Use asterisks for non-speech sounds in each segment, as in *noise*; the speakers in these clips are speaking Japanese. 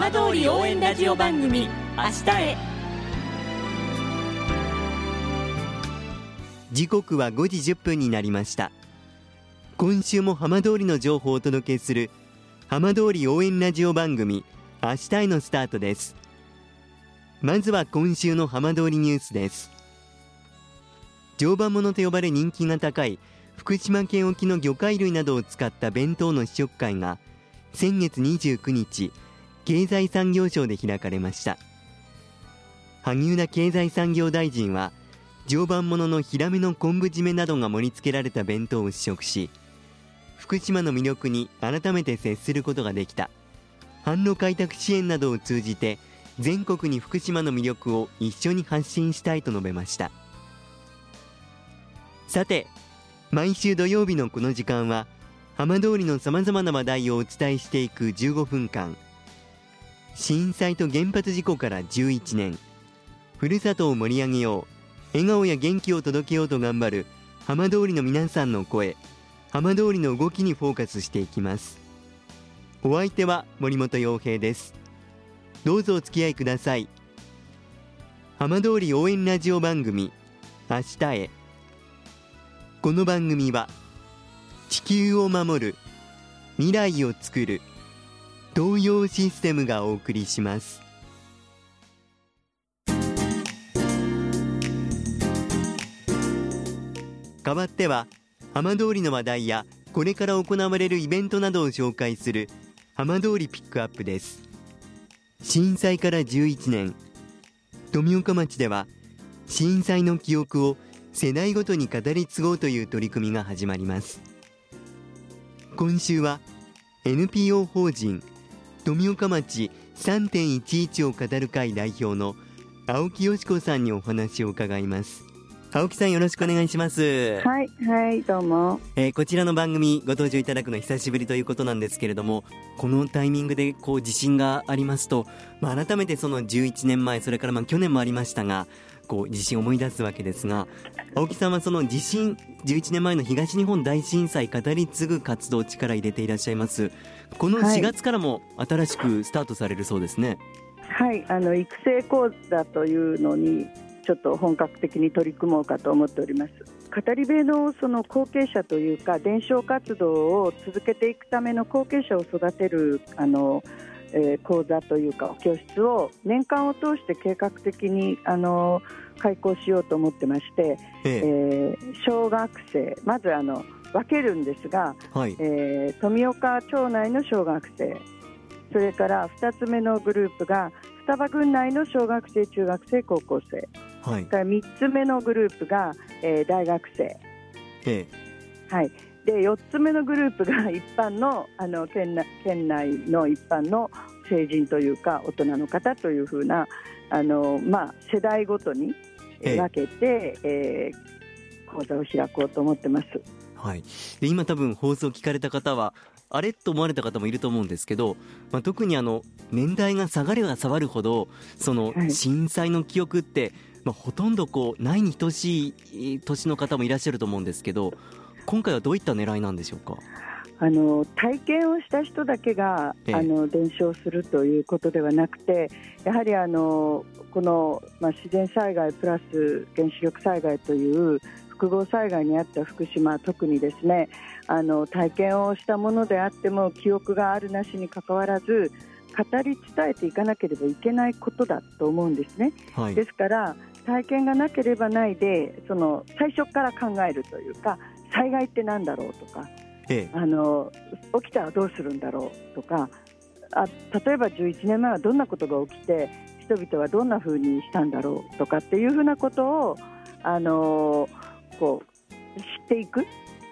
浜通り応援ラジオ番組明日へ。時刻は5時1分になりました。今週も浜通りの情報をお届けする浜通り応援ラジオ番組明日へのスタートです。まずは今週の浜通りニュースです。常磐ものと呼ばれ人気が高い福島県沖の魚介類などを使った弁当の試食会が先月29日経済産業省で開かれました。萩生田経済産業大臣は常磐もののヒラメの昆布締めなどが盛り付けられた弁当を試食し福島の魅力に改めて接することができた。販路開拓支援などを通じて全国に福島の魅力を一緒に発信したいと述べました。さて毎週土曜日のこの時間は浜通りのさまざまな話題をお伝えしていく15分間。震災と原発事故から11年。ふるさとを盛り上げよう。笑顔や元気を届けようと頑張る浜通りの皆さんの声。浜通りの動きにフォーカスしていきます。お相手は森本洋平です。どうぞお付き合いください。浜通り応援ラジオ番組明日へ。この番組は地球を守る未来をつくる東洋システムがお送りします。代わっては浜通りの話題やこれから行われるイベントなどを紹介する浜通りピックアップです。震災から11年。富岡町では震災の記憶を世代ごとに語り継ごうという取り組みが始まります。今週は NPO 法人富岡町3.11を語る会代表の青木よし子さんにお話を伺います。青木さんよろしくお願いします。はいはいどうも、えー、こちらの番組ご登場いただくの久しぶりということなんですけれどもこのタイミングでこう地震がありますと、まあ、改めてその11年前それからまあ去年もありましたがこう地震を思い出すわけですが青木さんはその地震11年前の東日本大震災語り継ぐ活動力入れていらっしゃいます。この4月からも新しくスタートされるそうですね。はい、あの育成講座というのにちょっと本格的に取り組もうかと思っております。語り部のその後継者というか伝承活動を続けていくための後継者を育てるあのえー、講座というか教室を年間を通して計画的にあの開講しようと思ってまして、ええ。えー、小学生まずあの分けるんですが、はい、えー、富岡町内の小学生それから2つ目のグループが双葉郡内の小学生中学生高校生、はい、から3つ目のグループが、えー、大学生、ええ。はい、で4つ目のグループが一般のあの県内県内の一般の成人というか大人の方というふうなあの、まあ、世代ごとに分けて、えー、講座を開こうと思ってます。はい、で今多分放送を聞かれた方はあれと思われた方もいると思うんですけど、まあ、特にあの年代が下がれば下がるほどその震災の記憶って、はい、まあ、ほとんどこうないに等しい年の方もいらっしゃると思うんですけど今回はどういった狙いなんでしょうか？あの体験をした人だけが、ええ、あの伝承するということではなくてやはりあのこの、まあ、自然災害プラス原子力災害という複合災害にあった福島特にですねあの体験をしたものであっても記憶があるなしにかかわらず語り伝えていかなければいけないことだと思うんですね。はい、ですから体験がなければないでその最初から考えるというか災害って何だろうとか、ええ、あの起きたらどうするんだろうとかあ例えば11年前はどんなことが起きて人々はどんなふうにしたんだろうとかっていうふうなことをあのこう知っていく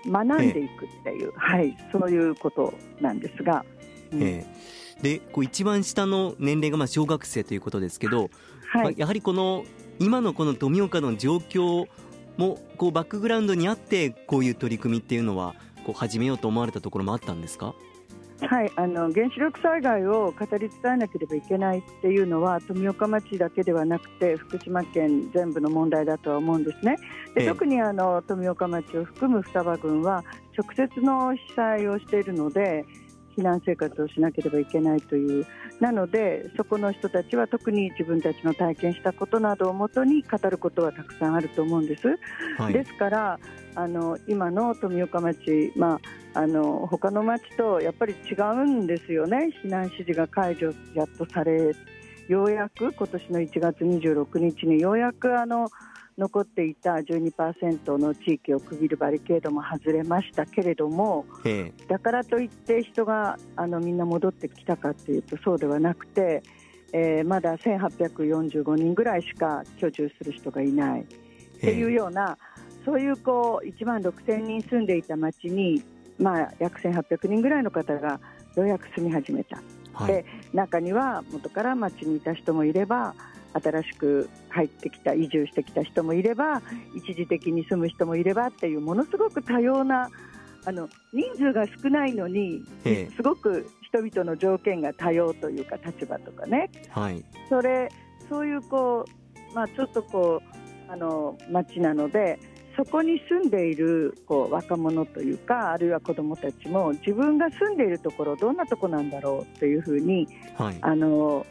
学んでいくっていう、え、はい、そういうことなんですが。うん、でこう一番下の年齢がまあ小学生ということですけど、はい。まあ、やはりこの今のこの富岡の状況もこうバックグラウンドにあってこういう取り組みっていうのはこう始めようと思われたところもあったんですか？はいあの原子力災害を語り伝えなければいけないっていうのは富岡町だけではなくて福島県全部の問題だとは思うんですね。で特にあの富岡町を含む双葉郡は直接の被災をしているので避難生活をしなければいけないという。なのでそこの人たちは特に自分たちの体験したことなどをもとに語ることはたくさんあると思うんです。はい、ですからあの今の富岡町、まあ、あの他の町とやっぱり違うんですよね、避難指示が解除やっとされ、ようやく今年の1月26日にようやくあの残っていた12%の地域を区切るバリケードも外れましたけれども、えだからといって人があのみんな戻ってきたかというとそうではなくて、えーまだ1845人ぐらいしか居住する人がいない。っていうような、そういうこう1万6000人住んでいた町に、まあ、約1800人ぐらいの方がようやく住み始めた、はい。で中には元から町にいた人もいれば新しく入ってきた移住してきた人もいれば一時的に住む人もいればっていうものすごく多様なあの人数が少ないのにええ。すごく人々の条件が多様というか立場とかね。はい。それそういうこう、まあ、ちょっとこうあの町なのでそこに住んでいるこう若者というかあるいは子どもたちも自分が住んでいるところどんなとこなんだろうというふうにはい。あの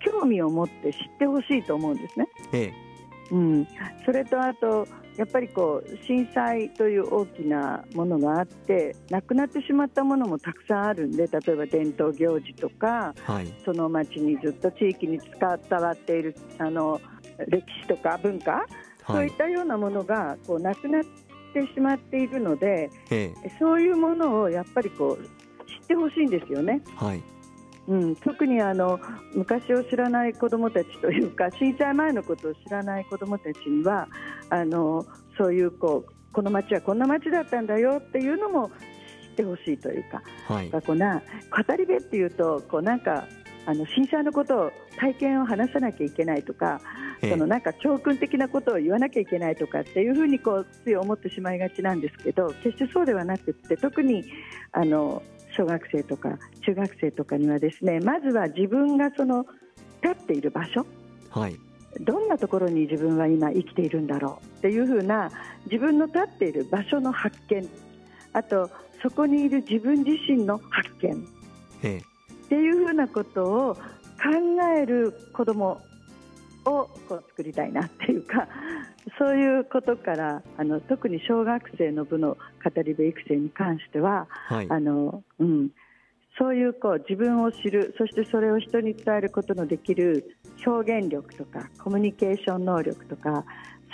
興味を持って知ってほしいと思うんですね。ええ。うん、それとあとやっぱりこう震災という大きなものがあってなくなってしまったものもたくさんあるんで例えば伝統行事とかはい。その町にずっと地域に伝わっているあの歴史とか文化、そうはいいったようなものがこうなくなってしまっているのでえそういうものをやっぱりこう知ってほしいんですよね。えはいうん、特にあの昔を知らない子どもたちというか *laughs* 震災前のことを知らない子どもたちにはあのそういうこうこの町はこんな町だったんだよっていうのも知ってほしいというかはい。こうな語り部っていうとこうなんかあの震災のことを体験を話さなきゃいけないとか、ええ。そのなんか教訓的なことを言わなきゃいけないとかっていうふうにこうつい思ってしまいがちなんですけど決してそうではなくって特にあの小学生とか中学生とかにはですねまずは自分がその立っている場所はい。どんなところに自分は今生きているんだろうっていうふうな自分の立っている場所の発見あとそこにいる自分自身の発見ええ。っていうふうなことを考える子どもをこう作りたいなっていうかそういうことからあの特に小学生の部の語り部育成に関してははい。あの、うん、そういうこう自分を知るそしてそれを人に伝えることのできる表現力とかコミュニケーション能力とか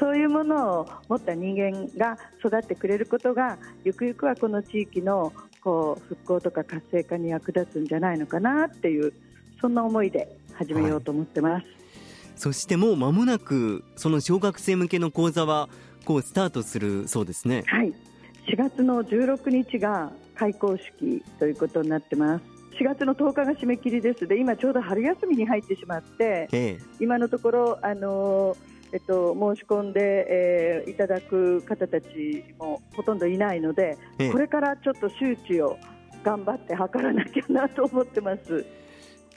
そういうものを持った人間が育ってくれることがゆくゆくはこの地域のこう復興とか活性化に役立つんじゃないのかなっていうそんな思いで始めようと思ってます。そしてもう間もなくその小学生向けの講座はこうスタートするそうですね。はい、4月の16日が開校式ということになってます。4月の10日が締め切りですで今ちょうど春休みに入ってしまってええ今のところ、あのえっと、申し込んで、えーいただく方たちもほとんどいないので、ええこれからちょっと周知を頑張って図らなきゃなと思ってます。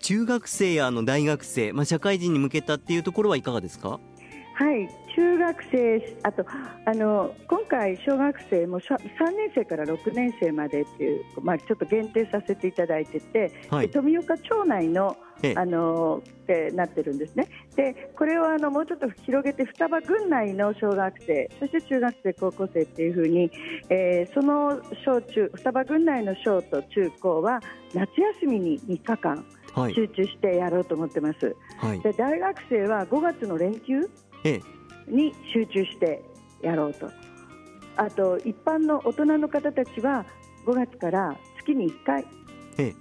中学生やあの大学生、まあ、社会人に向けたっていうところはいかがですか？はい、中学生、あとあの今回、小学生もしゃ3年生から6年生までっていう、まあ、ちょっと限定させていただいてて、はいで富岡町内のええあのってなってるんですね。でこれをあのもうちょっと広げて双葉郡内の小学生そして中学生高校生っていうふうに、えーその小中双葉郡内の小と中高は夏休みに3日間はい集中してやろうと思ってます。はいで大学生は5月の連休ええに集中してやろうと。あと一般の大人の方たちは5月から月に1回ええ。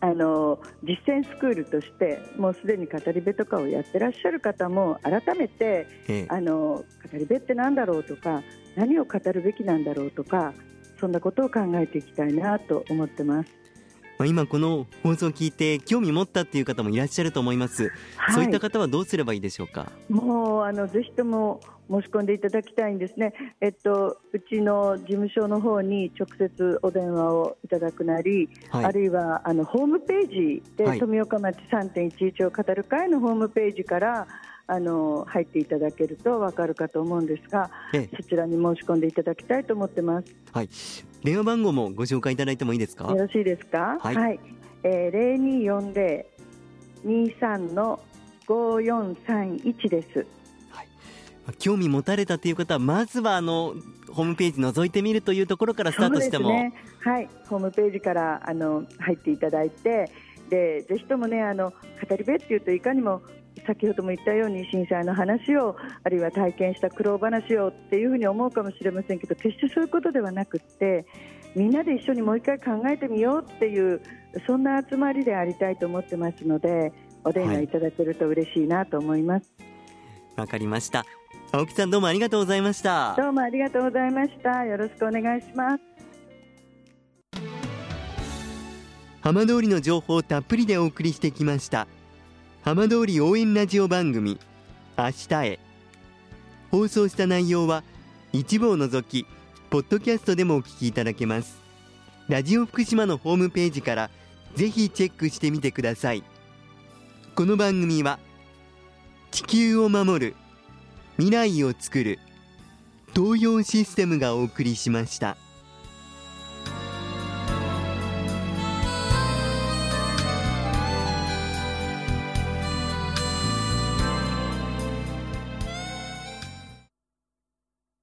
あの実践スクールとしてもうすでに語り部とかをやってらっしゃる方も改めてええ。あの語り部って何だろうとか何を語るべきなんだろうとかそんなことを考えていきたいなと思ってます。まあ、今この放送を聞いて興味持ったっていう方もいらっしゃると思います、そういった方はどうすればいいでしょうか？もうあのぜひとも申し込んでいただきたいんですね、えっと、うちの事務所の方に直接お電話をいただくなり、はい。あるいはあのホームページで、はい。富岡町3.11を語る会のホームページからあの入っていただけると分かるかと思うんですが、ええ、そちらに申し込んでいただきたいと思ってます。はい。電話番号もご紹介いただいてもいいですか？よろしいですか？はい。はい、え零二四零二三の五四三一です。はい。興味持たれたという方はまずはあのホームページ覗いてみるというところからスタートしても、ね、はいホームページからあの入っていただいてでぜひともねあの語り部っていうといかにも先ほども言ったように震災の話をあるいは体験した苦労話をっていうふうに思うかもしれませんけど決してそういうことではなくってみんなで一緒にもう一回考えてみようっていうそんな集まりでありたいと思ってますのでお電話い。ただけると嬉しいなと思います。わ、はい、かりました。青木さんどうもありがとうございました。どうもありがとうございました。よろしくお願いします。浜通りの情報をたっぷりでお送りしてきました浜通り応援ラジオ番組明日へ。放送した内容は一部を除きポッドキャストでもお聞きいただけます。ラジオ福島のホームページからぜひチェックしてみてください。この番組は地球を守る未来をつくる東洋システムがお送りしました。